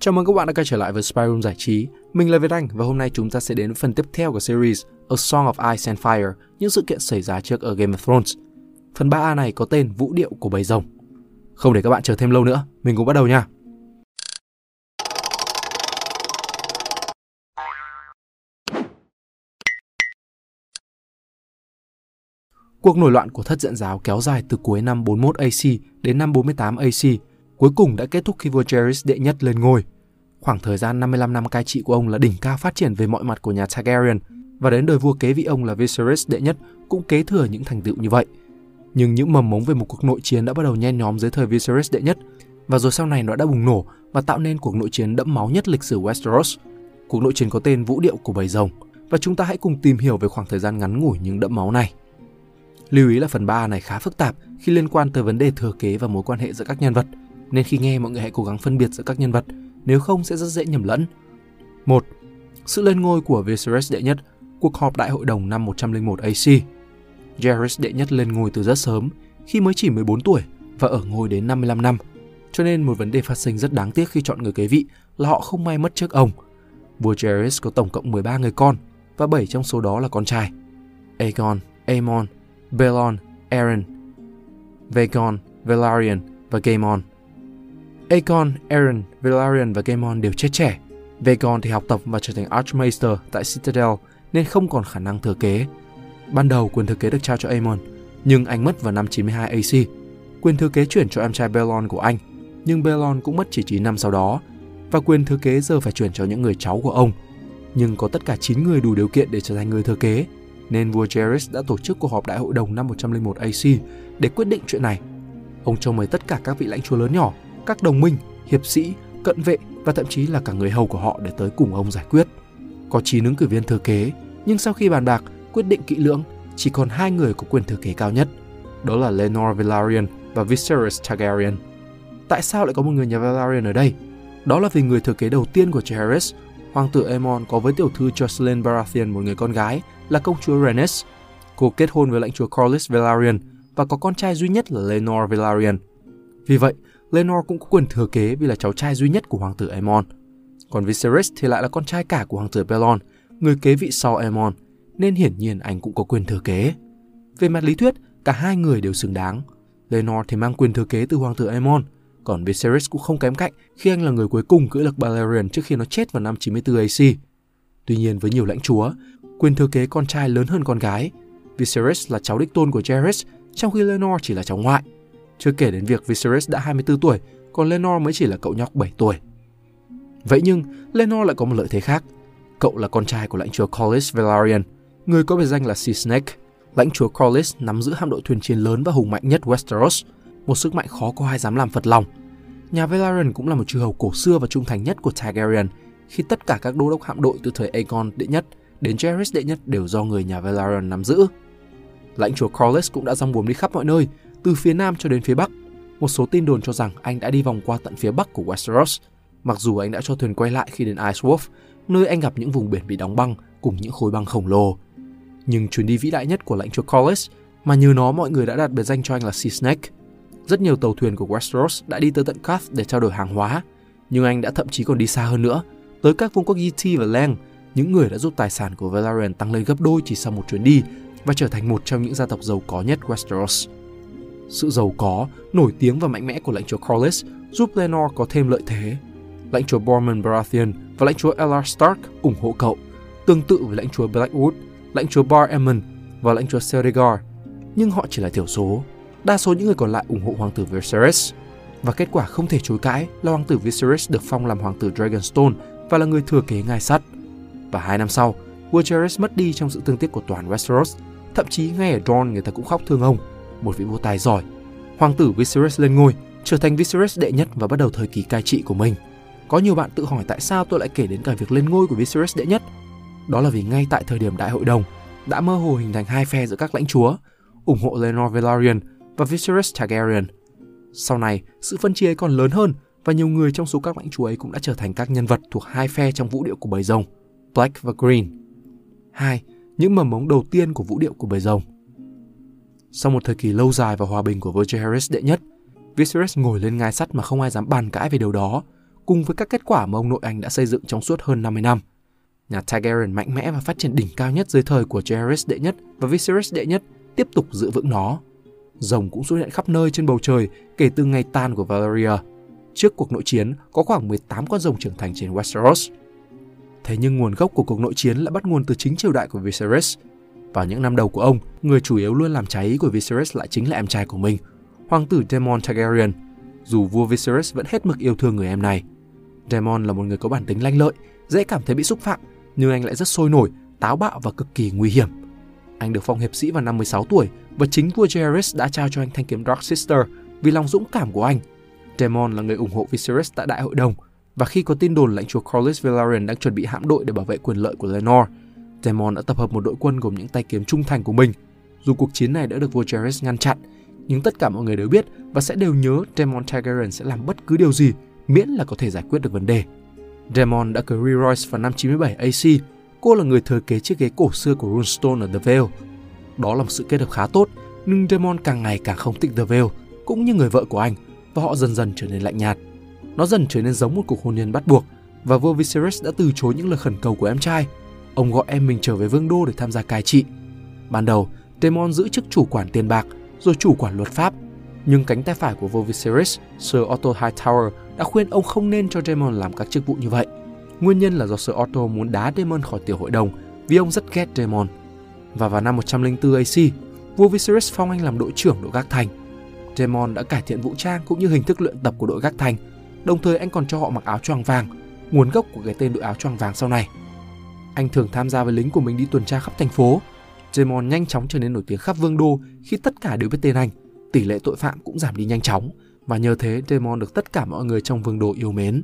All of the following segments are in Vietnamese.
Chào mừng các bạn đã quay trở lại với Spy Room Giải trí. Mình là Việt Anh và hôm nay chúng ta sẽ đến với phần tiếp theo của series A Song of Ice and Fire, những sự kiện xảy ra trước ở Game of Thrones. Phần 3A này có tên Vũ điệu của bầy rồng. Không để các bạn chờ thêm lâu nữa, mình cũng bắt đầu nha. Cuộc nổi loạn của thất diện giáo kéo dài từ cuối năm 41 AC đến năm 48 AC, cuối cùng đã kết thúc khi vua Jairus đệ nhất lên ngôi. Khoảng thời gian 55 năm cai trị của ông là đỉnh cao phát triển về mọi mặt của nhà Targaryen, và đến đời vua kế vị ông là Viserys đệ nhất cũng kế thừa những thành tựu như vậy. Nhưng những mầm mống về một cuộc nội chiến đã bắt đầu nhen nhóm dưới thời Viserys đệ nhất, và rồi sau này nó đã bùng nổ và tạo nên cuộc nội chiến đẫm máu nhất lịch sử Westeros. Cuộc nội chiến có tên Vũ điệu của bầy rồng, và chúng ta hãy cùng tìm hiểu về khoảng thời gian ngắn ngủi nhưng đẫm máu này. Lưu ý là phần 3 này khá phức tạp khi liên quan tới vấn đề thừa kế và mối quan hệ giữa các nhân vật, nên khi nghe mọi người hãy cố gắng phân biệt giữa các nhân vật, nếu không sẽ rất dễ nhầm lẫn. 1. Sự lên ngôi của Viserys đệ nhất, cuộc họp đại hội đồng năm 101 AC. Jaehaerys đệ nhất lên ngôi từ rất sớm, khi mới chỉ 14 tuổi và ở ngôi đến 55 năm. Cho nên một vấn đề phát sinh rất đáng tiếc khi chọn người kế vị là họ không may mất trước ông. Vua Jaehaerys có tổng cộng 13 người con và 7 trong số đó là con trai. Aegon, Aemon, Belon, Aaron, Vagon, Velaryon và Gaemon. Aegon, Aaron, Velaryon và Gaemon đều chết trẻ. Vagon thì học tập và trở thành Archmaester tại Citadel nên không còn khả năng thừa kế. Ban đầu quyền thừa kế được trao cho Aemon, nhưng anh mất vào năm 92 AC. Quyền thừa kế chuyển cho em trai Belon của anh, nhưng Belon cũng mất chỉ 9 năm sau đó. Và quyền thừa kế giờ phải chuyển cho những người cháu của ông. Nhưng có tất cả 9 người đủ điều kiện để trở thành người thừa kế, nên vua Jairus đã tổ chức cuộc họp đại hội đồng năm 101 AC để quyết định chuyện này. Ông cho mời tất cả các vị lãnh chúa lớn nhỏ, các đồng minh, hiệp sĩ, cận vệ và thậm chí là cả người hầu của họ để tới cùng ông giải quyết. Có 9 ứng cử viên thừa kế, nhưng sau khi bàn bạc, quyết định kỹ lưỡng, chỉ còn hai người có quyền thừa kế cao nhất, đó là Lenor Velaryon và Viserys Targaryen. Tại sao lại có một người nhà Velaryon ở đây? Đó là vì người thừa kế đầu tiên của Jaehaerys, hoàng tử Aemon có với tiểu thư Jocelyn Baratheon một người con gái là công chúa Rhaenys. Cô kết hôn với lãnh chúa Corlys Velaryon và có con trai duy nhất là Lenor Velaryon. Vì vậy, Lenor cũng có quyền thừa kế vì là cháu trai duy nhất của hoàng tử Aemon. Còn Viserys thì lại là con trai cả của hoàng tử Belon, người kế vị sau Aemon, nên hiển nhiên anh cũng có quyền thừa kế. Về mặt lý thuyết, cả hai người đều xứng đáng. Lenor thì mang quyền thừa kế từ hoàng tử Aemon, còn Viserys cũng không kém cạnh khi anh là người cuối cùng cưỡi lực Balerion trước khi nó chết vào năm 94 AC. Tuy nhiên với nhiều lãnh chúa, quyền thừa kế con trai lớn hơn con gái. Viserys là cháu đích tôn của Jaehaerys, trong khi Lenor chỉ là cháu ngoại. Chưa kể đến việc Viserys đã 24 tuổi, còn Lenor mới chỉ là cậu nhóc 7 tuổi. Vậy nhưng, Lenor lại có một lợi thế khác. Cậu là con trai của lãnh chúa Corlys Velaryon, người có biệt danh là Sea Snake. Lãnh chúa Corlys nắm giữ hạm đội thuyền chiến lớn và hùng mạnh nhất Westeros, một sức mạnh khó có ai dám làm phật lòng. Nhà Velaryon cũng là một chư hầu cổ xưa và trung thành nhất của Targaryen, khi tất cả các đô đốc hạm đội từ thời Aegon đệ nhất đến Jaehaerys đệ nhất đều do người nhà Velaryon nắm giữ. Lãnh chúa Corlys cũng đã rong buồm đi khắp mọi nơi, từ phía nam cho đến phía bắc. Một số tin đồn cho rằng anh đã đi vòng qua tận phía bắc của Westeros, mặc dù anh đã cho thuyền quay lại khi đến Ice Wolf, nơi anh gặp những vùng biển bị đóng băng cùng những khối băng khổng lồ. Nhưng chuyến đi vĩ đại nhất của lãnh chúa Collis, mà nhờ nó mọi người đã đặt biệt danh cho anh là Sea Snake. Rất nhiều tàu thuyền của Westeros đã đi tới tận Cath để trao đổi hàng hóa, nhưng anh đã thậm chí còn đi xa hơn nữa, tới các vương quốc Yeti và Lang, những người đã giúp tài sản của Valerian tăng lên gấp đôi chỉ sau một chuyến đi và trở thành một trong những gia tộc giàu có nhất Westeros. Sự giàu có, nổi tiếng và mạnh mẽ của lãnh chúa Corlys giúp Lenor có thêm lợi thế. Lãnh chúa Borman Baratheon và lãnh chúa Elar Stark ủng hộ cậu, tương tự với lãnh chúa Blackwood, lãnh chúa Bar Emmon và lãnh chúa Serigar. Nhưng họ chỉ là thiểu số. Đa số những người còn lại ủng hộ hoàng tử Viserys. Và kết quả không thể chối cãi là hoàng tử Viserys được phong làm hoàng tử Dragonstone và là người thừa kế ngai sắt. Và hai năm sau, vua Jaehaerys mất đi trong sự tương tiếc của toàn Westeros. Thậm chí ngay ở Dorne người ta cũng khóc thương ông một vị vua tài giỏi. Hoàng tử Viserys lên ngôi, trở thành Viserys đệ nhất và bắt đầu thời kỳ cai trị của mình. Có nhiều bạn tự hỏi tại sao tôi lại kể đến cả việc lên ngôi của Viserys đệ nhất. Đó là vì ngay tại thời điểm đại hội đồng, đã mơ hồ hình thành hai phe giữa các lãnh chúa, ủng hộ Lenor Velaryon và Viserys Targaryen. Sau này, sự phân chia ấy còn lớn hơn và nhiều người trong số các lãnh chúa ấy cũng đã trở thành các nhân vật thuộc hai phe trong vũ điệu của bầy rồng, Black và Green. 2. Những mầm mống đầu tiên của vũ điệu của bầy rồng sau một thời kỳ lâu dài và hòa bình của vua Harris đệ nhất, Viserys ngồi lên ngai sắt mà không ai dám bàn cãi về điều đó. cùng với các kết quả mà ông nội anh đã xây dựng trong suốt hơn 50 năm. Nhà Targaryen mạnh mẽ và phát triển đỉnh cao nhất dưới thời của Jaehaerys đệ nhất và Viserys đệ nhất tiếp tục giữ vững nó. Rồng cũng xuất hiện khắp nơi trên bầu trời kể từ ngày tan của Valyria. Trước cuộc nội chiến, có khoảng 18 con rồng trưởng thành trên Westeros. Thế nhưng nguồn gốc của cuộc nội chiến lại bắt nguồn từ chính triều đại của Viserys. Vào những năm đầu của ông, người chủ yếu luôn làm trái ý của Viserys lại chính là em trai của mình, hoàng tử Daemon Targaryen. Dù vua Viserys vẫn hết mực yêu thương người em này. Daemon là một người có bản tính lanh lợi, dễ cảm thấy bị xúc phạm, nhưng anh lại rất sôi nổi, táo bạo và cực kỳ nguy hiểm. Anh được phong hiệp sĩ vào năm 16 tuổi và chính vua Jaehaerys đã trao cho anh thanh kiếm Dark Sister vì lòng dũng cảm của anh. Daemon là người ủng hộ Viserys tại đại hội đồng và khi có tin đồn lãnh chúa Corlys Velaryon đang chuẩn bị hãm đội để bảo vệ quyền lợi của Lenor, Daemon đã tập hợp một đội quân gồm những tay kiếm trung thành của mình. Dù cuộc chiến này đã được vua Jaehaerys ngăn chặn, nhưng tất cả mọi người đều biết và sẽ đều nhớ Daemon Targaryen sẽ làm bất cứ điều gì miễn là có thể giải quyết được vấn đề. Daemon đã cưới Rhaerys vào năm 97 AC. Cô là người thừa kế chiếc ghế cổ xưa của Runestone ở The Vale. Đó là một sự kết hợp khá tốt, nhưng Daemon càng ngày càng không thích The Vale, cũng như người vợ của anh, và họ dần dần trở nên lạnh nhạt. Nó dần trở nên giống một cuộc hôn nhân bắt buộc, và vua Viserys đã từ chối những lời khẩn cầu của em trai. Ông gọi em mình trở về vương đô để tham gia cai trị. Ban đầu, Daemon giữ chức chủ quản tiền bạc, rồi chủ quản luật pháp. Nhưng cánh tay phải của vua Viserys, Sir Otto Hightower, đã khuyên ông không nên cho Daemon làm các chức vụ như vậy. Nguyên nhân là do Sir Otto muốn đá Daemon khỏi tiểu hội đồng vì ông rất ghét Daemon. Và vào năm 104 AC, vua Viserys phong anh làm đội trưởng đội gác thành. Daemon đã cải thiện vũ trang cũng như hình thức luyện tập của đội gác thành, đồng thời anh còn cho họ mặc áo choàng vàng, nguồn gốc của cái tên đội áo choàng vàng sau này. Anh thường tham gia với lính của mình đi tuần tra khắp thành phố. Jamon nhanh chóng trở nên nổi tiếng khắp vương đô khi tất cả đều biết tên anh. Tỷ lệ tội phạm cũng giảm đi nhanh chóng và nhờ thế Jamon được tất cả mọi người trong vương đô yêu mến.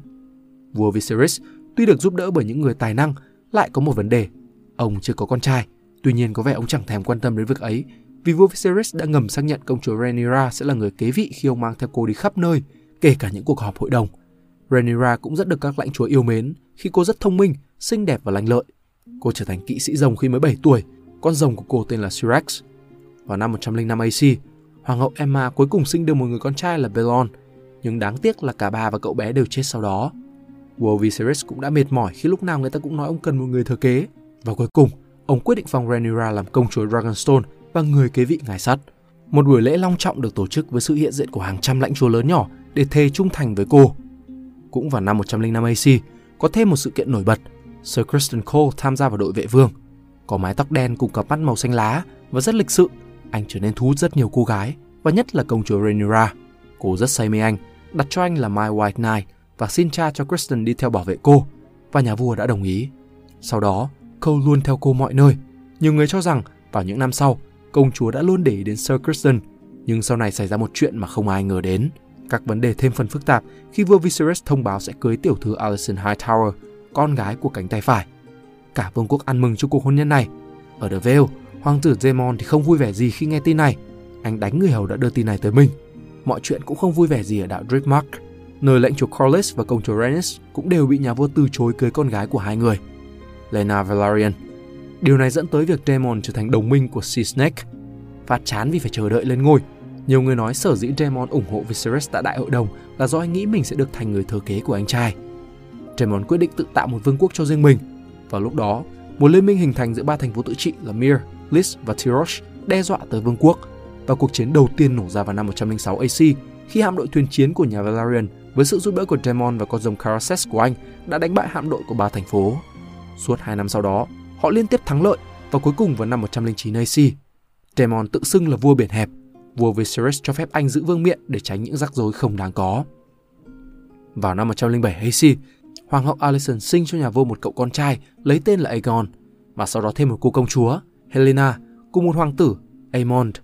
Vua Viserys tuy được giúp đỡ bởi những người tài năng lại có một vấn đề. Ông chưa có con trai, tuy nhiên có vẻ ông chẳng thèm quan tâm đến việc ấy vì vua Viserys đã ngầm xác nhận công chúa Rhaenyra sẽ là người kế vị khi ông mang theo cô đi khắp nơi, kể cả những cuộc họp hội đồng. Rhaenyra cũng rất được các lãnh chúa yêu mến khi cô rất thông minh, xinh đẹp và lanh lợi. Cô trở thành kỵ sĩ rồng khi mới 7 tuổi, con rồng của cô tên là Syrax. Vào năm 105 AC, Hoàng hậu Emma cuối cùng sinh được một người con trai là Belon, nhưng đáng tiếc là cả bà và cậu bé đều chết sau đó. Vua Viserys cũng đã mệt mỏi khi lúc nào người ta cũng nói ông cần một người thừa kế, và cuối cùng, ông quyết định phong Rhaenyra làm công chúa Dragonstone và người kế vị ngài sắt. Một buổi lễ long trọng được tổ chức với sự hiện diện của hàng trăm lãnh chúa lớn nhỏ để thề trung thành với cô. Cũng vào năm 105 AC, có thêm một sự kiện nổi bật. Sir Kristen Cole tham gia vào đội vệ vương. Có mái tóc đen cùng cặp mắt màu xanh lá và rất lịch sự anh trở nên thu hút rất nhiều cô gái và nhất là công chúa Rhaenyra. Cô rất say mê anh, đặt cho anh là My White Knight và xin cha cho Kristen đi theo bảo vệ cô và nhà vua đã đồng ý. Sau đó, Cole luôn theo cô mọi nơi. Nhiều người cho rằng vào những năm sau, công chúa đã luôn để ý đến Sir Kristen, nhưng sau này xảy ra một chuyện mà không ai ngờ đến. Các vấn đề thêm phần phức tạp khi vua Viserys thông báo sẽ cưới tiểu thư Alicent Hightower, con gái của cánh tay phải. Cả vương quốc ăn mừng cho cuộc hôn nhân này. Ở The Vale, Hoàng tử Daemon thì không vui vẻ gì khi nghe tin này. Anh đánh người hầu đã đưa tin này tới mình. Mọi chuyện cũng không vui vẻ gì ở đảo Driftmark, nơi lệnh chúa Corlys và công chúa Rhaenys cũng đều bị nhà vua từ chối cưới con gái của hai người, Lena Velaryon. Điều này dẫn tới việc Daemon trở thành đồng minh của Sea Snake. Phát chán vì phải chờ đợi lên ngôi, nhiều người nói sở dĩ Daemon ủng hộ Viserys tại đại hội đồng là do anh nghĩ mình sẽ được thành người thừa kế của anh trai. Daemon quyết định tự tạo một vương quốc cho riêng mình. Vào lúc đó, một liên minh hình thành giữa ba thành phố tự trị là Mir, Lys và Tirosh đe dọa tới vương quốc và cuộc chiến đầu tiên nổ ra vào năm 106 AC khi hạm đội thuyền chiến của nhà Valerian với sự giúp đỡ của Daemon và con rồng Caraxes của anh đã đánh bại hạm đội của ba thành phố. Suốt hai năm sau đó, họ liên tiếp thắng lợi và cuối cùng vào năm 109 AC, Daemon tự xưng là vua biển hẹp. Vua Viserys cho phép anh giữ vương miện để tránh những rắc rối không đáng có. Vào năm 107 AC, Hoàng hậu Alison sinh cho nhà vua một cậu con trai lấy tên là Aegon và sau đó thêm một cô công chúa Helena cùng một hoàng tử, Aemond.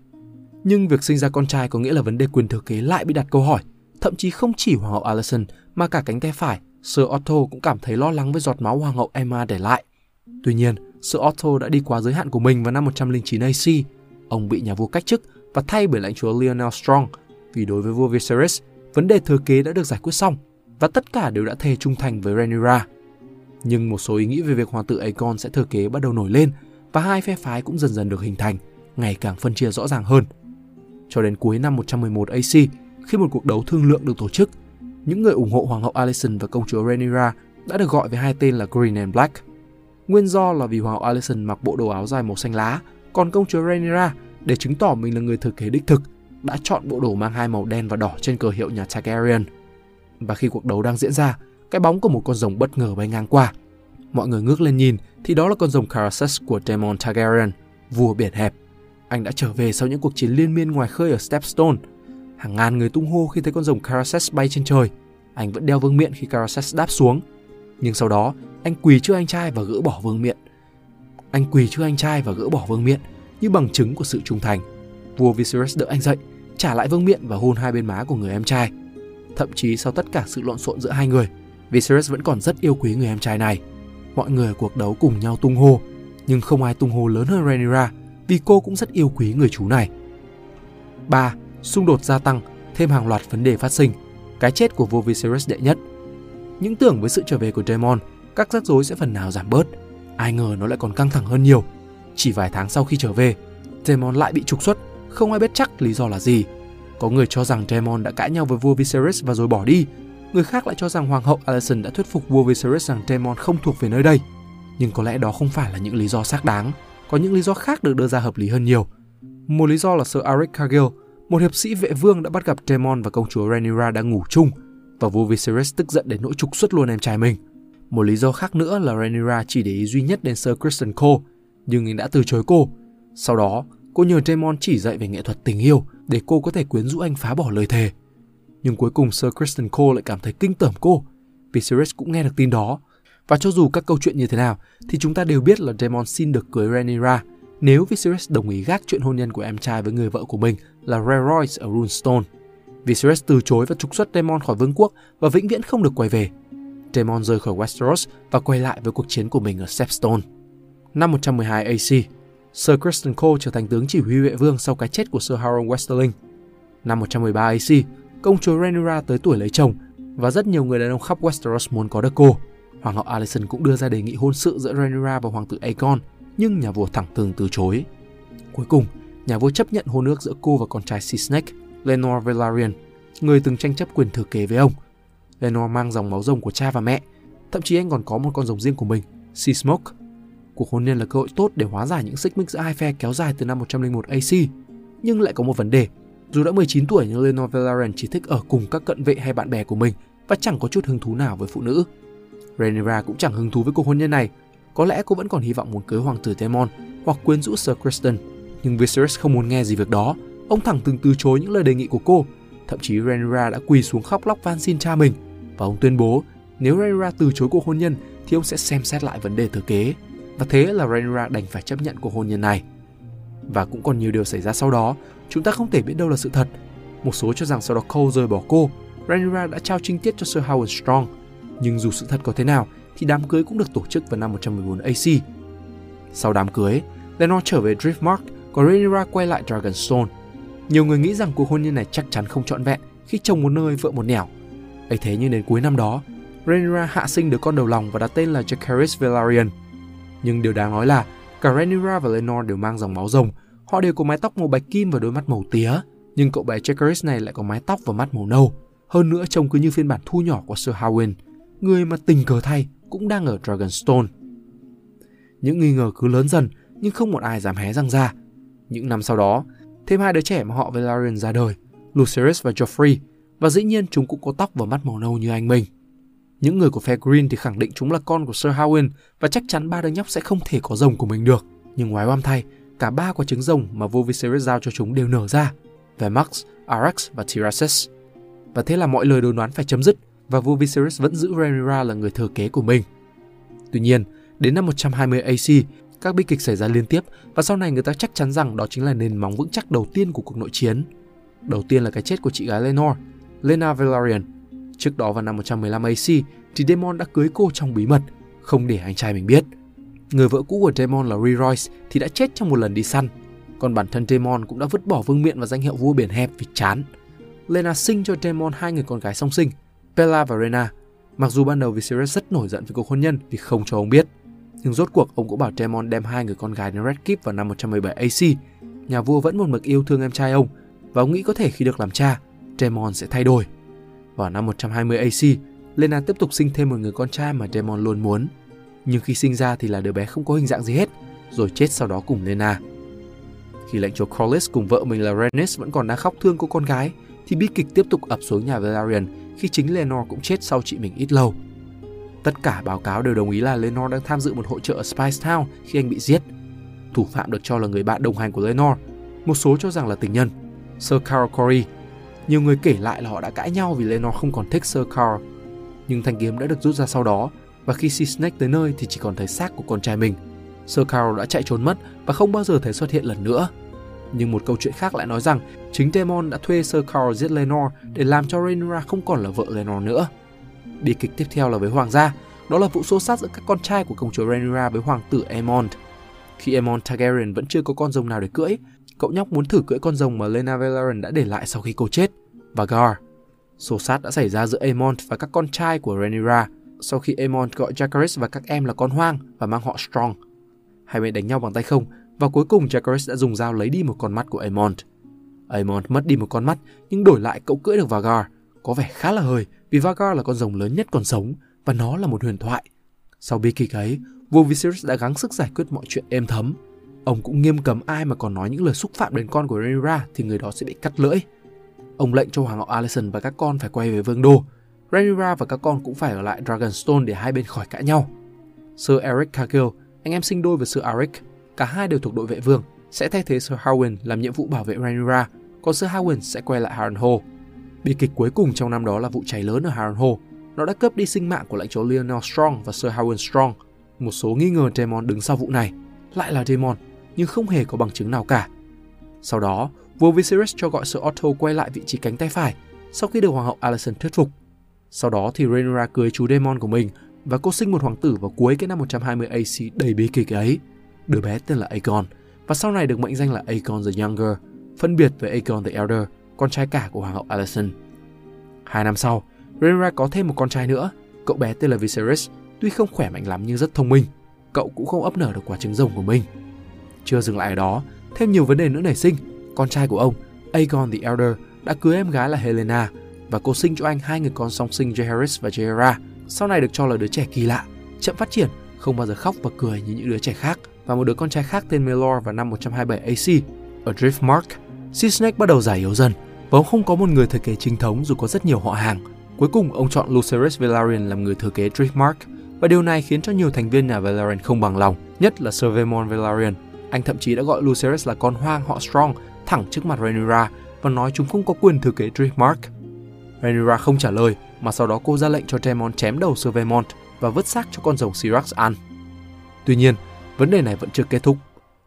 Nhưng việc sinh ra con trai có nghĩa là vấn đề quyền thừa kế lại bị đặt câu hỏi. Thậm chí không chỉ hoàng hậu Alison mà cả cánh tay phải, Sir Otto cũng cảm thấy lo lắng với giọt máu hoàng hậu Emma để lại. Tuy nhiên, Sir Otto đã đi quá giới hạn của mình vào năm 109 AC. Ông bị nhà vua cách chức và thay bởi lãnh chúa Lionel Strong vì đối với vua Viserys, vấn đề thừa kế đã được giải quyết xong và tất cả đều đã thề trung thành với Rhaenyra. Nhưng một số ý nghĩ về việc hoàng tử Aegon sẽ thừa kế bắt đầu nổi lên và hai phe phái cũng dần dần được hình thành, ngày càng phân chia rõ ràng hơn. Cho đến cuối năm 111 AC, khi một cuộc đấu thương lượng được tổ chức, những người ủng hộ Hoàng hậu Alicent và công chúa Rhaenyra đã được gọi với hai tên là Green and Black. Nguyên do là vì Hoàng hậu Alicent mặc bộ đồ áo dài màu xanh lá, còn công chúa Rhaenyra để chứng tỏ mình là người thừa kế đích thực đã chọn bộ đồ mang hai màu đen và đỏ trên cờ hiệu nhà Targaryen. Và khi cuộc đấu đang diễn ra, cái bóng của một con rồng bất ngờ bay ngang qua. Mọi người ngước lên nhìn thì đó là con rồng Karasus của Daemon Targaryen, vua biển hẹp. Anh đã trở về sau những cuộc chiến liên miên ngoài khơi ở Stepstone. Hàng ngàn người tung hô khi thấy con rồng Karasus bay trên trời. Anh vẫn đeo vương miện khi Karasus đáp xuống. Nhưng sau đó, anh quỳ trước anh trai và gỡ bỏ vương miện. Anh quỳ trước anh trai và gỡ bỏ vương miện như bằng chứng của sự trung thành. Vua Viserys đỡ anh dậy, trả lại vương miện và hôn hai bên má của người em trai. Thậm chí sau tất cả sự lộn xộn giữa hai người, Viserys vẫn còn rất yêu quý người em trai này. Mọi người ở cuộc đấu cùng nhau tung hô, nhưng không ai tung hô lớn hơn Rhaenyra vì cô cũng rất yêu quý người chú này. 3. Xung đột gia tăng, thêm hàng loạt vấn đề phát sinh. Cái chết của vua Viserys đệ nhất. Những tưởng với sự trở về của Daemon, các rắc rối sẽ phần nào giảm bớt. Ai ngờ nó lại còn căng thẳng hơn nhiều. Chỉ vài tháng sau khi trở về, Daemon lại bị trục xuất, không ai biết chắc lý do là gì. Có người cho rằng Daemon đã cãi nhau với vua Viserys và rồi bỏ đi. Người khác lại cho rằng hoàng hậu Alicent đã thuyết phục vua Viserys rằng Daemon không thuộc về nơi đây. Nhưng có lẽ đó không phải là những lý do xác đáng. Có những lý do khác được đưa ra hợp lý hơn nhiều. Một lý do là Sir Arik Cargill, một hiệp sĩ vệ vương đã bắt gặp Daemon và công chúa Rhaenyra đang ngủ chung và vua Viserys tức giận đến nỗi trục xuất luôn em trai mình. Một lý do khác nữa là Rhaenyra chỉ để ý duy nhất đến Sir Kristen Cole, nhưng anh đã từ chối cô. Sau đó, cô nhờ Damon chỉ dạy về nghệ thuật tình yêu để cô có thể quyến rũ anh phá bỏ lời thề. Nhưng cuối cùng Sir Kristen Cole lại cảm thấy kinh tởm cô. vì Sirius cũng nghe được tin đó. Và cho dù các câu chuyện như thế nào, thì chúng ta đều biết là Damon xin được cưới Rhaenyra nếu Viserys đồng ý gác chuyện hôn nhân của em trai với người vợ của mình là Rhaeroys ở Runestone. Viserys từ chối và trục xuất Daemon khỏi vương quốc và vĩnh viễn không được quay về. Daemon rời khỏi Westeros và quay lại với cuộc chiến của mình ở Sepstone. Năm 112 AC, Sir Kristen Cole trở thành tướng chỉ huy vệ vương sau cái chết của Sir Harold Westerling. Năm 113 AC, công chúa Rhaenyra tới tuổi lấy chồng và rất nhiều người đàn ông khắp Westeros muốn có được cô. Hoàng hậu Alicent cũng đưa ra đề nghị hôn sự giữa Rhaenyra và hoàng tử Aegon, nhưng nhà vua thẳng thừng từ chối. Cuối cùng, nhà vua chấp nhận hôn ước giữa cô và con trai Seasnack, Lenor Velaryon, người từng tranh chấp quyền thừa kế với ông. Lenor mang dòng máu rồng của cha và mẹ, thậm chí anh còn có một con rồng riêng của mình, Sea Smoke. Cuộc hôn nhân là cơ hội tốt để hóa giải những xích mích giữa hai phe kéo dài từ năm 101 AC. Nhưng lại có một vấn đề, dù đã 19 tuổi nhưng Lenor valerian chỉ thích ở cùng các cận vệ hay bạn bè của mình và chẳng có chút hứng thú nào với phụ nữ. Rhaenyra cũng chẳng hứng thú với cuộc hôn nhân này. Có lẽ cô vẫn còn hy vọng muốn cưới hoàng tử Daemon hoặc quyến rũ Sir Kristen. Nhưng Viserys không muốn nghe gì việc đó. Ông thẳng từng từ chối những lời đề nghị của cô. Thậm chí Rhaenyra đã quỳ xuống khóc lóc van xin cha mình. Và ông tuyên bố nếu Rhaenyra từ chối cuộc hôn nhân thì ông sẽ xem xét lại vấn đề thừa kế. Và thế là Rhaenyra đành phải chấp nhận cuộc hôn nhân này. Và cũng còn nhiều điều xảy ra sau đó, chúng ta không thể biết đâu là sự thật. Một số cho rằng sau đó Cole rời bỏ cô, Rhaenyra đã trao trinh tiết cho Sir Howard Strong nhưng dù sự thật có thế nào thì đám cưới cũng được tổ chức vào năm 114 AC. Sau đám cưới, Lenor trở về Driftmark, còn Rhaenyra quay lại Dragonstone. Nhiều người nghĩ rằng cuộc hôn nhân này chắc chắn không trọn vẹn khi chồng một nơi vợ một nẻo. ấy thế nhưng đến cuối năm đó, Rhaenyra hạ sinh đứa con đầu lòng và đặt tên là Jacaerys Velaryon. Nhưng điều đáng nói là cả Rhaenyra và Lenor đều mang dòng máu rồng, họ đều có mái tóc màu bạch kim và đôi mắt màu tía, nhưng cậu bé Jacaerys này lại có mái tóc và mắt màu nâu. Hơn nữa trông cứ như phiên bản thu nhỏ của Sir Howyn người mà tình cờ thay cũng đang ở Dragonstone. Những nghi ngờ cứ lớn dần nhưng không một ai dám hé răng ra. Những năm sau đó, thêm hai đứa trẻ mà họ Velaryon ra đời, Lucerys và Joffrey, và dĩ nhiên chúng cũng có tóc và mắt màu nâu như anh mình. Những người của phe Green thì khẳng định chúng là con của Sir Howen và chắc chắn ba đứa nhóc sẽ không thể có rồng của mình được. Nhưng ngoài oam thay, cả ba quả trứng rồng mà vua Viserys giao cho chúng đều nở ra, về Max, Arax và Tyrasis. Và thế là mọi lời đồn đoán phải chấm dứt và vua Viserys vẫn giữ Rhaenyra là người thừa kế của mình. Tuy nhiên, đến năm 120 AC, các bi kịch xảy ra liên tiếp và sau này người ta chắc chắn rằng đó chính là nền móng vững chắc đầu tiên của cuộc nội chiến. Đầu tiên là cái chết của chị gái Lenor, Lena Velaryon. Trước đó vào năm 115 AC thì Daemon đã cưới cô trong bí mật, không để anh trai mình biết. Người vợ cũ của Daemon là Rhys Royce thì đã chết trong một lần đi săn, còn bản thân Daemon cũng đã vứt bỏ vương miện và danh hiệu vua biển hẹp vì chán. Lena sinh cho Daemon hai người con gái song sinh, Bella và Rena. Mặc dù ban đầu Viserys rất nổi giận với cuộc hôn nhân vì không cho ông biết, nhưng rốt cuộc ông cũng bảo Daemon đem hai người con gái đến Red Keep vào năm 117 AC. Nhà vua vẫn một mực yêu thương em trai ông và ông nghĩ có thể khi được làm cha, Daemon sẽ thay đổi. Vào năm 120 AC, Lena tiếp tục sinh thêm một người con trai mà Demon luôn muốn. Nhưng khi sinh ra thì là đứa bé không có hình dạng gì hết, rồi chết sau đó cùng Lena. Khi lệnh cho Corlys cùng vợ mình là Rhaenys vẫn còn đang khóc thương cô con gái, thì bi kịch tiếp tục ập xuống nhà Velaryon khi chính Lenor cũng chết sau chị mình ít lâu. Tất cả báo cáo đều đồng ý là Lenor đang tham dự một hội trợ ở Spice Town khi anh bị giết. Thủ phạm được cho là người bạn đồng hành của Lenor, một số cho rằng là tình nhân, Sir Carl Corey. Nhiều người kể lại là họ đã cãi nhau vì Lenore không còn thích Sir Carl. Nhưng thanh kiếm đã được rút ra sau đó, và khi Sea Snake tới nơi thì chỉ còn thấy xác của con trai mình. Sir Carl đã chạy trốn mất và không bao giờ thấy xuất hiện lần nữa. Nhưng một câu chuyện khác lại nói rằng chính Daemon đã thuê Sir Carl giết Lenore để làm cho Rhaenyra không còn là vợ Lenore nữa. Bi kịch tiếp theo là với hoàng gia, đó là vụ xô sát giữa các con trai của công chúa Rhaenyra với hoàng tử Aemond. Khi Aemond Targaryen vẫn chưa có con rồng nào để cưỡi, cậu nhóc muốn thử cưỡi con rồng mà Lena Velaryon đã để lại sau khi cô chết, và Gar. Xô sát đã xảy ra giữa Aemond và các con trai của Rhaenyra sau khi Aemond gọi Jacaerys và các em là con hoang và mang họ Strong. Hai bên đánh nhau bằng tay không và cuối cùng Jacaerys đã dùng dao lấy đi một con mắt của Aemond. Aemond mất đi một con mắt nhưng đổi lại cậu cưỡi được Vagar. Có vẻ khá là hời vì Vagar là con rồng lớn nhất còn sống và nó là một huyền thoại. Sau bi kịch ấy, vua Viserys đã gắng sức giải quyết mọi chuyện êm thấm. Ông cũng nghiêm cấm ai mà còn nói những lời xúc phạm đến con của Rhaenyra thì người đó sẽ bị cắt lưỡi. Ông lệnh cho hoàng hậu Alicent và các con phải quay về vương đô. Rhaenyra và các con cũng phải ở lại Dragonstone để hai bên khỏi cãi nhau. Sir Eric Cargill, anh em sinh đôi với Sir Eric, cả hai đều thuộc đội vệ vương, sẽ thay thế Sir Harwin làm nhiệm vụ bảo vệ Rhaenyra, còn Sir Harwin sẽ quay lại Harrenhal. Bi kịch cuối cùng trong năm đó là vụ cháy lớn ở Harrenhal. Nó đã cướp đi sinh mạng của lãnh chúa Lionel Strong và Sir Harwin Strong. Một số nghi ngờ Daemon đứng sau vụ này. Lại là Daemon, nhưng không hề có bằng chứng nào cả. Sau đó, vua Viserys cho gọi Sir Otto quay lại vị trí cánh tay phải sau khi được hoàng hậu Alison thuyết phục. Sau đó thì Rhaenyra cưới chú Daemon của mình và cô sinh một hoàng tử vào cuối cái năm 120 AC đầy bi kịch ấy. Đứa bé tên là Aegon và sau này được mệnh danh là Aegon the Younger, phân biệt với Aegon the Elder, con trai cả của hoàng hậu Alison. Hai năm sau, Rhaenyra có thêm một con trai nữa, cậu bé tên là Viserys, tuy không khỏe mạnh lắm nhưng rất thông minh. Cậu cũng không ấp nở được quả trứng rồng của mình. Chưa dừng lại ở đó, thêm nhiều vấn đề nữa nảy sinh. Con trai của ông, Aegon the Elder, đã cưới em gái là Helena và cô sinh cho anh hai người con song sinh Jaehaerys và Jaehaera. Sau này được cho là đứa trẻ kỳ lạ, chậm phát triển, không bao giờ khóc và cười như những đứa trẻ khác và một đứa con trai khác tên Melor vào năm 127 AC. Ở Driftmark, Sea Snake bắt đầu giải yếu dần và ông không có một người thừa kế chính thống dù có rất nhiều họ hàng. Cuối cùng ông chọn Lucerys Velaryon làm người thừa kế Driftmark và điều này khiến cho nhiều thành viên nhà Velaryon không bằng lòng, nhất là Sir Vaemon Velaryon. Anh thậm chí đã gọi Lucerys là con hoang họ Strong thẳng trước mặt Rhaenyra và nói chúng không có quyền thừa kế Dreadmark. Rhaenyra không trả lời mà sau đó cô ra lệnh cho Daemon chém đầu Sir Vaemont và vứt xác cho con rồng Syrax ăn. Tuy nhiên, vấn đề này vẫn chưa kết thúc.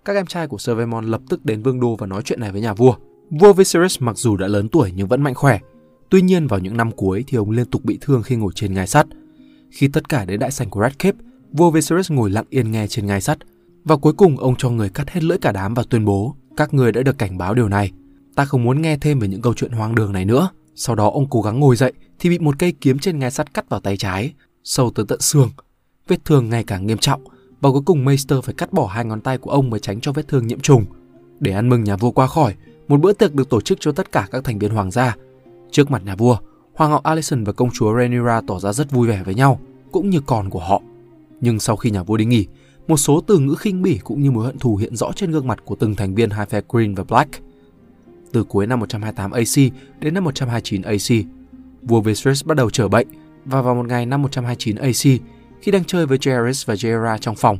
Các em trai của Sir Vaemont lập tức đến vương đô và nói chuyện này với nhà vua. Vua Viserys mặc dù đã lớn tuổi nhưng vẫn mạnh khỏe. Tuy nhiên vào những năm cuối thì ông liên tục bị thương khi ngồi trên ngai sắt. Khi tất cả đến đại sảnh của Red Cape, vua Viserys ngồi lặng yên nghe trên ngai sắt. Và cuối cùng ông cho người cắt hết lưỡi cả đám và tuyên bố các người đã được cảnh báo điều này. Ta không muốn nghe thêm về những câu chuyện hoang đường này nữa. Sau đó ông cố gắng ngồi dậy thì bị một cây kiếm trên ngai sắt cắt vào tay trái, sâu tới tận xương. Vết thương ngày càng nghiêm trọng và cuối cùng Meister phải cắt bỏ hai ngón tay của ông mới tránh cho vết thương nhiễm trùng. Để ăn mừng nhà vua qua khỏi, một bữa tiệc được tổ chức cho tất cả các thành viên hoàng gia. Trước mặt nhà vua, hoàng hậu alison và công chúa Rhaenyra tỏ ra rất vui vẻ với nhau, cũng như con của họ. Nhưng sau khi nhà vua đi nghỉ, một số từ ngữ khinh bỉ cũng như mối hận thù hiện rõ trên gương mặt của từng thành viên hai phe Green và Black. Từ cuối năm 128 AC đến năm 129 AC, vua Viserys bắt đầu trở bệnh và vào một ngày năm 129 AC, khi đang chơi với Jairus và Jaira trong phòng,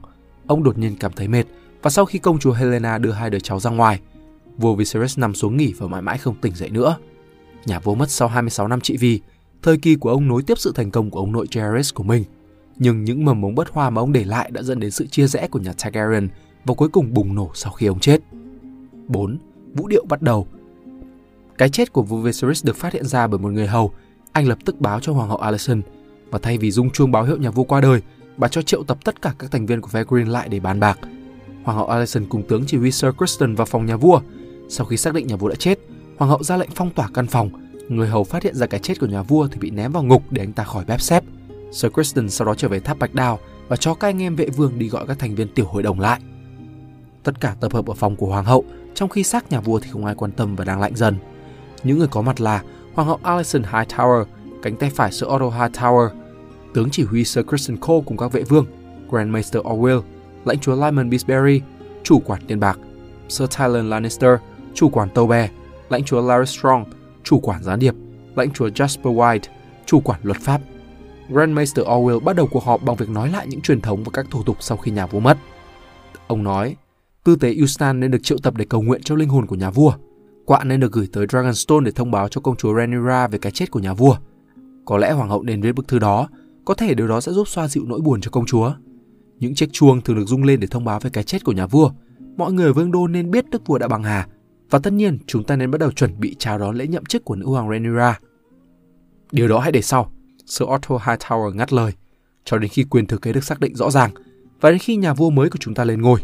ông đột nhiên cảm thấy mệt và sau khi công chúa Helena đưa hai đứa cháu ra ngoài, vua Viserys nằm xuống nghỉ và mãi mãi không tỉnh dậy nữa. Nhà vua mất sau 26 năm trị vì, thời kỳ của ông nối tiếp sự thành công của ông nội Jairus của mình. Nhưng những mầm mống bất hoa mà ông để lại đã dẫn đến sự chia rẽ của nhà Targaryen và cuối cùng bùng nổ sau khi ông chết. 4. Vũ điệu bắt đầu Cái chết của vua Viserys được phát hiện ra bởi một người hầu. Anh lập tức báo cho hoàng hậu Alicent và thay vì rung chuông báo hiệu nhà vua qua đời, bà cho triệu tập tất cả các thành viên của phe Green lại để bàn bạc. Hoàng hậu Alicent cùng tướng chỉ huy Sir Kristen vào phòng nhà vua. Sau khi xác định nhà vua đã chết, hoàng hậu ra lệnh phong tỏa căn phòng. Người hầu phát hiện ra cái chết của nhà vua thì bị ném vào ngục để anh ta khỏi bếp xếp. Sir Kristen sau đó trở về tháp Bạch Đào và cho các anh em vệ vương đi gọi các thành viên tiểu hội đồng lại. Tất cả tập hợp ở phòng của hoàng hậu, trong khi xác nhà vua thì không ai quan tâm và đang lạnh dần. Những người có mặt là hoàng hậu Alison Hightower, cánh tay phải Sir Otto Hightower, tướng chỉ huy Sir Kristen Cole cùng các vệ vương, Grand Master Orwell, lãnh chúa Lyman Bisberry, chủ quản tiền bạc, Sir Tylan Lannister, chủ quản tàu bè, lãnh chúa Larry Strong, chủ quản gián điệp, lãnh chúa Jasper White, chủ quản luật pháp. Grandmaster Orwell bắt đầu cuộc họp bằng việc nói lại những truyền thống và các thủ tục sau khi nhà vua mất. Ông nói, tư tế Eustan nên được triệu tập để cầu nguyện cho linh hồn của nhà vua. Quạ nên được gửi tới Dragonstone để thông báo cho công chúa Rhaenyra về cái chết của nhà vua. Có lẽ hoàng hậu nên viết bức thư đó, có thể điều đó sẽ giúp xoa dịu nỗi buồn cho công chúa. Những chiếc chuông thường được rung lên để thông báo về cái chết của nhà vua. Mọi người ở vương đô nên biết đức vua đã bằng hà. Và tất nhiên, chúng ta nên bắt đầu chuẩn bị chào đón lễ nhậm chức của nữ hoàng Rhaenyra. Điều đó hãy để sau. Sir Otto Hightower ngắt lời, cho đến khi quyền thừa kế được xác định rõ ràng và đến khi nhà vua mới của chúng ta lên ngôi.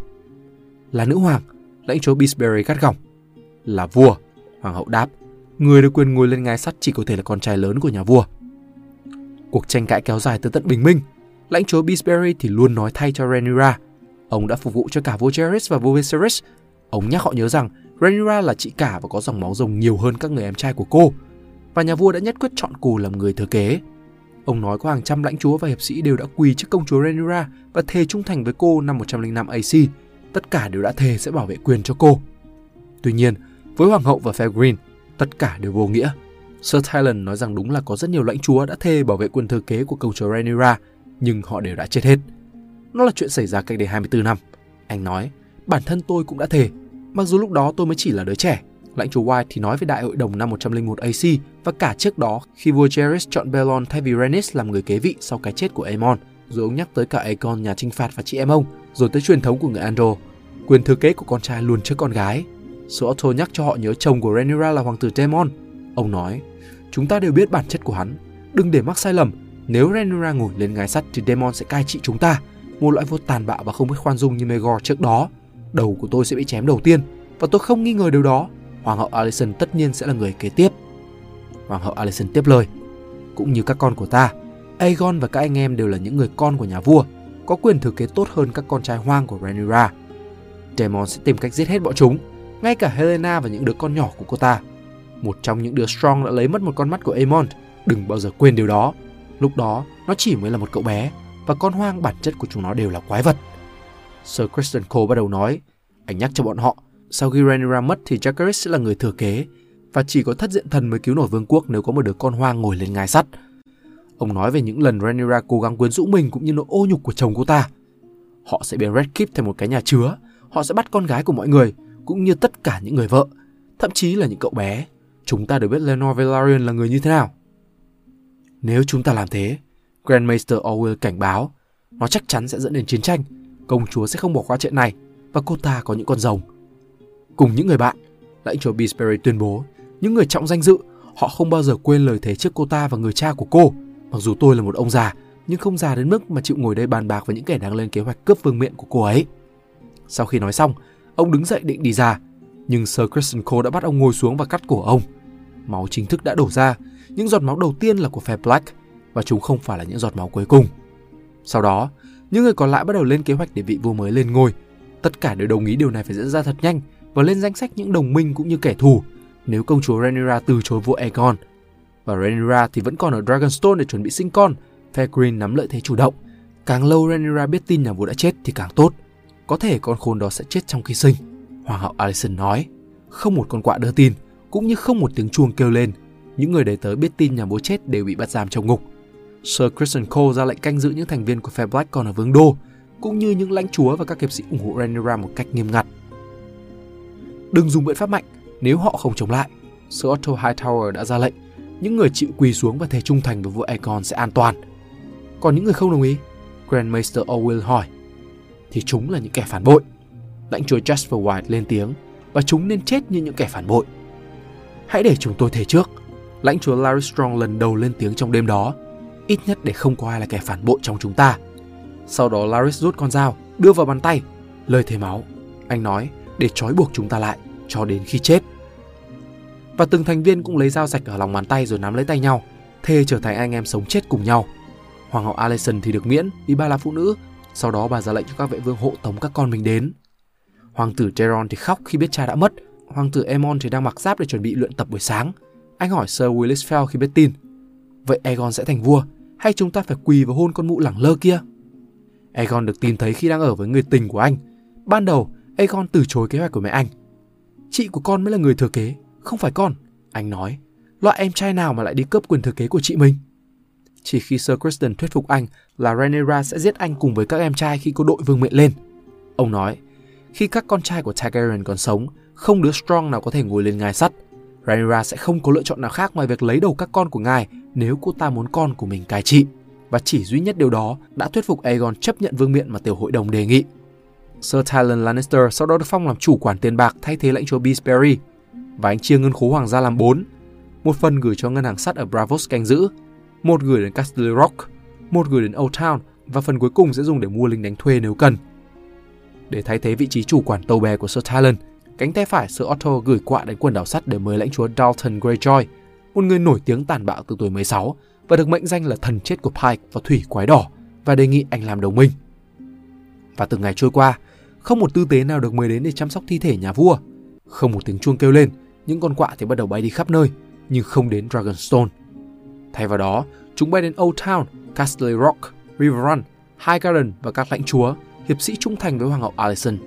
Là nữ hoàng, lãnh chúa Bisbury gắt gỏng. Là vua, hoàng hậu đáp. Người được quyền ngồi lên ngai sắt chỉ có thể là con trai lớn của nhà vua. Cuộc tranh cãi kéo dài tới tận bình minh. Lãnh chúa Bisbury thì luôn nói thay cho Rhaenyra. Ông đã phục vụ cho cả vua Jaehaerys và vua Viserys. Ông nhắc họ nhớ rằng Rhaenyra là chị cả và có dòng máu rồng nhiều hơn các người em trai của cô. Và nhà vua đã nhất quyết chọn cô làm người thừa kế. Ông nói có hàng trăm lãnh chúa và hiệp sĩ đều đã quỳ trước công chúa Rhaenyra và thề trung thành với cô năm 105 AC. Tất cả đều đã thề sẽ bảo vệ quyền cho cô. Tuy nhiên, với hoàng hậu và Fairgreen, tất cả đều vô nghĩa. Sir Tylan nói rằng đúng là có rất nhiều lãnh chúa đã thề bảo vệ quyền thừa kế của công chúa Rhaenyra, nhưng họ đều đã chết hết. Nó là chuyện xảy ra cách đây 24 năm. Anh nói, bản thân tôi cũng đã thề, mặc dù lúc đó tôi mới chỉ là đứa trẻ. Lãnh chúa White thì nói với đại hội đồng năm 101 AC và cả trước đó khi vua Jairus chọn Belon thay vì Rhaenys làm người kế vị sau cái chết của Aemon, rồi ông nhắc tới cả Aegon nhà trinh phạt và chị em ông, rồi tới truyền thống của người Andor. Quyền thừa kế của con trai luôn trước con gái. Sir Otto nhắc cho họ nhớ chồng của Rhaenyra là hoàng tử Daemon. Ông nói, chúng ta đều biết bản chất của hắn, đừng để mắc sai lầm. Nếu Rhaenyra ngồi lên ngai sắt thì Daemon sẽ cai trị chúng ta, một loại vua tàn bạo và không biết khoan dung như Megor trước đó. Đầu của tôi sẽ bị chém đầu tiên, và tôi không nghi ngờ điều đó. Hoàng hậu Alison tất nhiên sẽ là người kế tiếp. Hoàng hậu Alison tiếp lời, cũng như các con của ta, Aegon và các anh em đều là những người con của nhà vua, có quyền thừa kế tốt hơn các con trai hoang của Rhaenyra. Daemon sẽ tìm cách giết hết bọn chúng, ngay cả Helena và những đứa con nhỏ của cô ta. Một trong những đứa Strong đã lấy mất một con mắt của Aemon, đừng bao giờ quên điều đó. Lúc đó, nó chỉ mới là một cậu bé, và con hoang bản chất của chúng nó đều là quái vật. Sir Kristen Cole bắt đầu nói, anh nhắc cho bọn họ, sau khi Rhaenyra mất thì Jaehaerys sẽ là người thừa kế, và chỉ có thất diện thần mới cứu nổi vương quốc nếu có một đứa con hoang ngồi lên ngai sắt. Ông nói về những lần Rhaenyra cố gắng quyến rũ mình cũng như nỗi ô nhục của chồng cô ta. Họ sẽ biến Red Keep thành một cái nhà chứa, họ sẽ bắt con gái của mọi người, cũng như tất cả những người vợ, thậm chí là những cậu bé. Chúng ta đều biết Lenor Velaryon là người như thế nào. Nếu chúng ta làm thế, Grandmaster Orwell cảnh báo, nó chắc chắn sẽ dẫn đến chiến tranh. Công chúa sẽ không bỏ qua chuyện này, và cô ta có những con rồng. Cùng những người bạn, lãnh chúa Bisbury tuyên bố, những người trọng danh dự, họ không bao giờ quên lời thề trước cô ta và người cha của cô. Mặc dù tôi là một ông già, nhưng không già đến mức mà chịu ngồi đây bàn bạc với những kẻ đang lên kế hoạch cướp vương miện của cô ấy. Sau khi nói xong, ông đứng dậy định đi ra, nhưng Sir Christian Cole đã bắt ông ngồi xuống và cắt cổ ông. Máu chính thức đã đổ ra, những giọt máu đầu tiên là của phe Black và chúng không phải là những giọt máu cuối cùng. Sau đó, những người còn lại bắt đầu lên kế hoạch để vị vua mới lên ngôi. Tất cả đều đồng ý điều này phải diễn ra thật nhanh và lên danh sách những đồng minh cũng như kẻ thù nếu công chúa Rhaenyra từ chối vua Aegon. Và Rhaenyra thì vẫn còn ở Dragonstone để chuẩn bị sinh con. Phe Green nắm lợi thế chủ động. Càng lâu Rhaenyra biết tin nhà vua đã chết thì càng tốt. Có thể con khôn đó sẽ chết trong khi sinh. Hoàng hậu Alicent nói. Không một con quạ đưa tin, cũng như không một tiếng chuông kêu lên. Những người đầy tới biết tin nhà vua chết đều bị bắt giam trong ngục. Sir Christian Cole ra lệnh canh giữ những thành viên của phe Black còn ở vương đô, cũng như những lãnh chúa và các hiệp sĩ ủng hộ Rhaenyra một cách nghiêm ngặt. Đừng dùng biện pháp mạnh nếu họ không chống lại. Sir Otto Hightower đã ra lệnh, những người chịu quỳ xuống và thề trung thành với vua Aegon sẽ an toàn. Còn những người không đồng ý, Grandmaster Orwell hỏi, thì chúng là những kẻ phản bội. Lãnh chúa Jasper White lên tiếng, và chúng nên chết như những kẻ phản bội. Hãy để chúng tôi thề trước. Lãnh chúa Larry Strong lần đầu lên tiếng trong đêm đó, ít nhất để không có ai là kẻ phản bội trong chúng ta. Sau đó Laris rút con dao, đưa vào bàn tay, lời thề máu. Anh nói, để trói buộc chúng ta lại cho đến khi chết. Và từng thành viên cũng lấy dao sạch ở lòng bàn tay rồi nắm lấy tay nhau, thề trở thành anh em sống chết cùng nhau. Hoàng hậu Alison thì được miễn vì bà là phụ nữ, sau đó bà ra lệnh cho các vệ vương hộ tống các con mình đến. Hoàng tử Teron thì khóc khi biết cha đã mất, hoàng tử Emon thì đang mặc giáp để chuẩn bị luyện tập buổi sáng. Anh hỏi Sir Willis Fell khi biết tin. Vậy Aegon sẽ thành vua, hay chúng ta phải quỳ và hôn con mụ lẳng lơ kia? Aegon được tìm thấy khi đang ở với người tình của anh. Ban đầu, Aegon từ chối kế hoạch của mẹ anh. Chị của con mới là người thừa kế, không phải con, anh nói. Loại em trai nào mà lại đi cướp quyền thừa kế của chị mình? Chỉ khi Sir Kristen thuyết phục anh là Rhaenyra sẽ giết anh cùng với các em trai khi có đội vương miện lên. Ông nói, khi các con trai của Targaryen còn sống, không đứa strong nào có thể ngồi lên ngai sắt. Rhaenyra sẽ không có lựa chọn nào khác ngoài việc lấy đầu các con của ngài nếu cô ta muốn con của mình cai trị. Và chỉ duy nhất điều đó đã thuyết phục Aegon chấp nhận vương miện mà tiểu hội đồng đề nghị. Sir Tyrion Lannister sau đó được phong làm chủ quản tiền bạc thay thế lãnh chúa Beesbury và anh chia ngân khố hoàng gia làm bốn: Một phần gửi cho ngân hàng sắt ở Bravos canh giữ, một gửi đến Castle Rock, một gửi đến Old Town và phần cuối cùng sẽ dùng để mua lính đánh thuê nếu cần. Để thay thế vị trí chủ quản tàu bè của Sir Tyrion, cánh tay phải Sir Otto gửi quạ đến quần đảo sắt để mời lãnh chúa Dalton Greyjoy, một người nổi tiếng tàn bạo từ tuổi 16 và được mệnh danh là thần chết của Pike và thủy quái đỏ và đề nghị anh làm đồng minh. Và từng ngày trôi qua, không một tư tế nào được mời đến để chăm sóc thi thể nhà vua. Không một tiếng chuông kêu lên, những con quạ thì bắt đầu bay đi khắp nơi, nhưng không đến Dragonstone. Thay vào đó, chúng bay đến Old Town, Castle Rock, River Run, Highgarden và các lãnh chúa, hiệp sĩ trung thành với Hoàng hậu Alicent.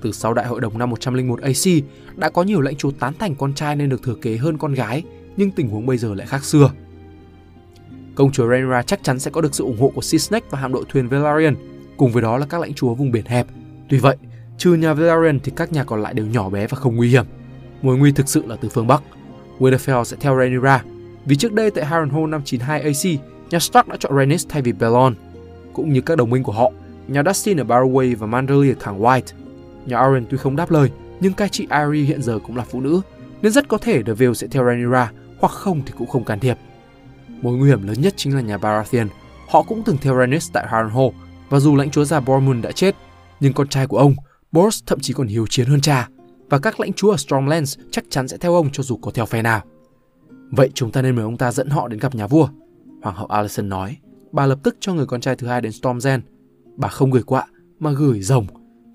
Từ sau đại hội đồng năm 101 AC, đã có nhiều lãnh chúa tán thành con trai nên được thừa kế hơn con gái, nhưng tình huống bây giờ lại khác xưa. Công chúa Rhaenyra chắc chắn sẽ có được sự ủng hộ của Sea Snake và hạm đội thuyền Velaryon, cùng với đó là các lãnh chúa vùng biển hẹp. Tuy vậy, trừ nhà Velaryon thì các nhà còn lại đều nhỏ bé và không nguy hiểm. Mối nguy thực sự là từ phương Bắc. Winterfell sẽ theo Rhaenyra, vì trước đây tại Harrenhal 592 AC, nhà Stark đã chọn Rhaenys thay vì Belon. Cũng như các đồng minh của họ, nhà Dustin ở Barroway và Manderly ở thẳng White. Nhà Arryn tuy không đáp lời, nhưng cai trị Arya hiện giờ cũng là phụ nữ, nên rất có thể The Vale sẽ theo Rhaenyra, hoặc không thì cũng không can thiệp. Mối nguy hiểm lớn nhất chính là nhà Baratheon. Họ cũng từng theo Rhaenys tại Harrenhal, và dù lãnh chúa già Bormund đã chết, nhưng con trai của ông, Boros thậm chí còn hiếu chiến hơn cha, và các lãnh chúa ở Stormlands chắc chắn sẽ theo ông cho dù có theo phe nào. Vậy chúng ta nên mời ông ta dẫn họ đến gặp nhà vua. Hoàng hậu Alison nói. Bà lập tức cho người con trai thứ hai đến Stormzen. Bà không gửi quạ, mà gửi rồng.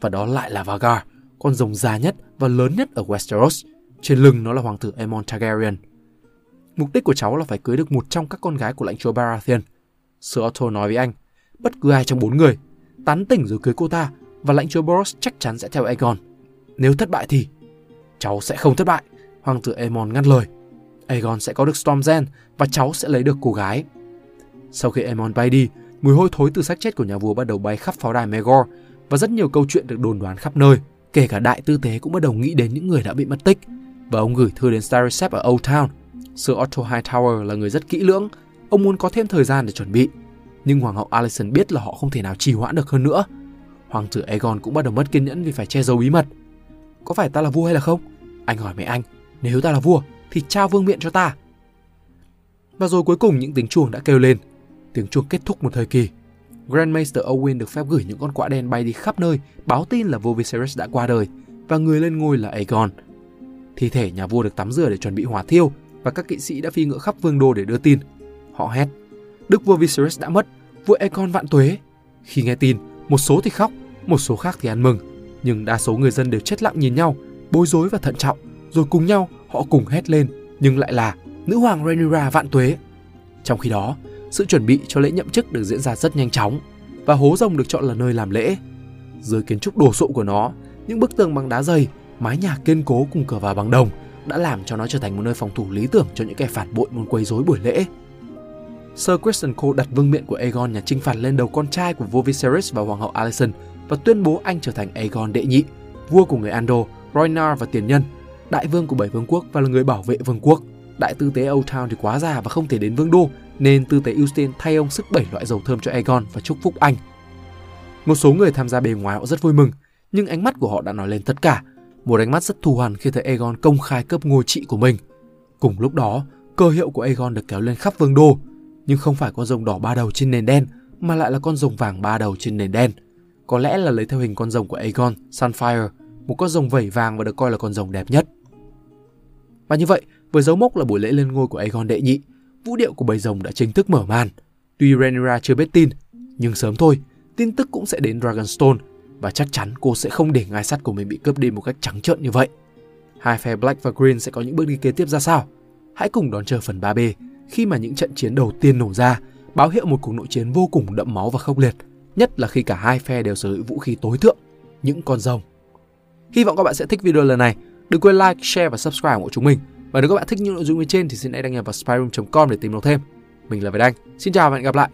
Và đó lại là Vagar, con rồng già nhất và lớn nhất ở Westeros. Trên lưng nó là hoàng tử Aemon Targaryen. Mục đích của cháu là phải cưới được một trong các con gái của lãnh chúa Baratheon. Sir Otto nói với anh, bất cứ ai trong bốn người, tán tỉnh rồi cưới cô ta và lãnh chúa Boros chắc chắn sẽ theo Aegon. Nếu thất bại thì... Cháu sẽ không thất bại, hoàng tử Aemon ngắt lời. Aegon sẽ có được Stormzen và cháu sẽ lấy được cô gái. Sau khi Aemon bay đi, mùi hôi thối từ xác chết của nhà vua bắt đầu bay khắp pháo đài Megor và rất nhiều câu chuyện được đồn đoán khắp nơi. Kể cả đại tư tế cũng bắt đầu nghĩ đến những người đã bị mất tích và ông gửi thư đến Starry ở Old Town. Sir Otto Hightower là người rất kỹ lưỡng, ông muốn có thêm thời gian để chuẩn bị. Nhưng Hoàng hậu Alison biết là họ không thể nào trì hoãn được hơn nữa. Hoàng tử Aegon cũng bắt đầu mất kiên nhẫn vì phải che giấu bí mật. Có phải ta là vua hay là không? Anh hỏi mẹ anh, nếu ta là vua, thì trao vương miện cho ta. Và rồi cuối cùng những tiếng chuông đã kêu lên. Tiếng chuông kết thúc một thời kỳ. Grandmaster Owen được phép gửi những con quạ đen bay đi khắp nơi, báo tin là vua Viserys đã qua đời và người lên ngôi là Aegon. Thi thể nhà vua được tắm rửa để chuẩn bị hỏa thiêu và các kỵ sĩ đã phi ngựa khắp vương đô để đưa tin. Họ hét, Đức vua Viserys đã mất, vua Aegon vạn tuế. Khi nghe tin, một số thì khóc, một số khác thì ăn mừng, nhưng đa số người dân đều chết lặng nhìn nhau, bối rối và thận trọng, rồi cùng nhau họ cùng hét lên, nhưng lại là nữ hoàng Rhaenyra vạn tuế. Trong khi đó, sự chuẩn bị cho lễ nhậm chức được diễn ra rất nhanh chóng và hố rồng được chọn là nơi làm lễ. Dưới kiến trúc đồ sộ của nó, những bức tường bằng đá dày, mái nhà kiên cố cùng cửa vào bằng đồng đã làm cho nó trở thành một nơi phòng thủ lý tưởng cho những kẻ phản bội muốn quấy rối buổi lễ. Sir Criston Cole đặt vương miện của Aegon nhà chinh phạt lên đầu con trai của vua Viserys và hoàng hậu Alicent và tuyên bố anh trở thành Aegon đệ nhị, vua của người Andor, Rhoynar và tiền nhân đại vương của bảy vương quốc và là người bảo vệ vương quốc. Đại tư tế Old Town thì quá già và không thể đến vương đô, nên tư tế Eustin thay ông sức bảy loại dầu thơm cho Aegon và chúc phúc anh. Một số người tham gia bề ngoài họ rất vui mừng, nhưng ánh mắt của họ đã nói lên tất cả. Một ánh mắt rất thù hằn khi thấy Aegon công khai cấp ngôi trị của mình. Cùng lúc đó, cơ hiệu của Aegon được kéo lên khắp vương đô, nhưng không phải con rồng đỏ ba đầu trên nền đen, mà lại là con rồng vàng ba đầu trên nền đen. Có lẽ là lấy theo hình con rồng của Aegon, Sunfire, một con rồng vẩy vàng và được coi là con rồng đẹp nhất. Và như vậy, với dấu mốc là buổi lễ lên ngôi của Aegon đệ nhị, vũ điệu của bầy rồng đã chính thức mở màn. Tuy Rhaenyra chưa biết tin, nhưng sớm thôi, tin tức cũng sẽ đến Dragonstone và chắc chắn cô sẽ không để ngai sắt của mình bị cướp đi một cách trắng trợn như vậy. Hai phe Black và Green sẽ có những bước đi kế tiếp ra sao? Hãy cùng đón chờ phần 3B khi mà những trận chiến đầu tiên nổ ra, báo hiệu một cuộc nội chiến vô cùng đậm máu và khốc liệt, nhất là khi cả hai phe đều sở hữu vũ khí tối thượng, những con rồng. Hy vọng các bạn sẽ thích video lần này. Đừng quên like, share và subscribe của chúng mình. Và nếu các bạn thích những nội dung bên trên thì xin hãy đăng nhập vào spyroom.com để tìm đọc thêm. Mình là Việt Anh. Xin chào và hẹn gặp lại.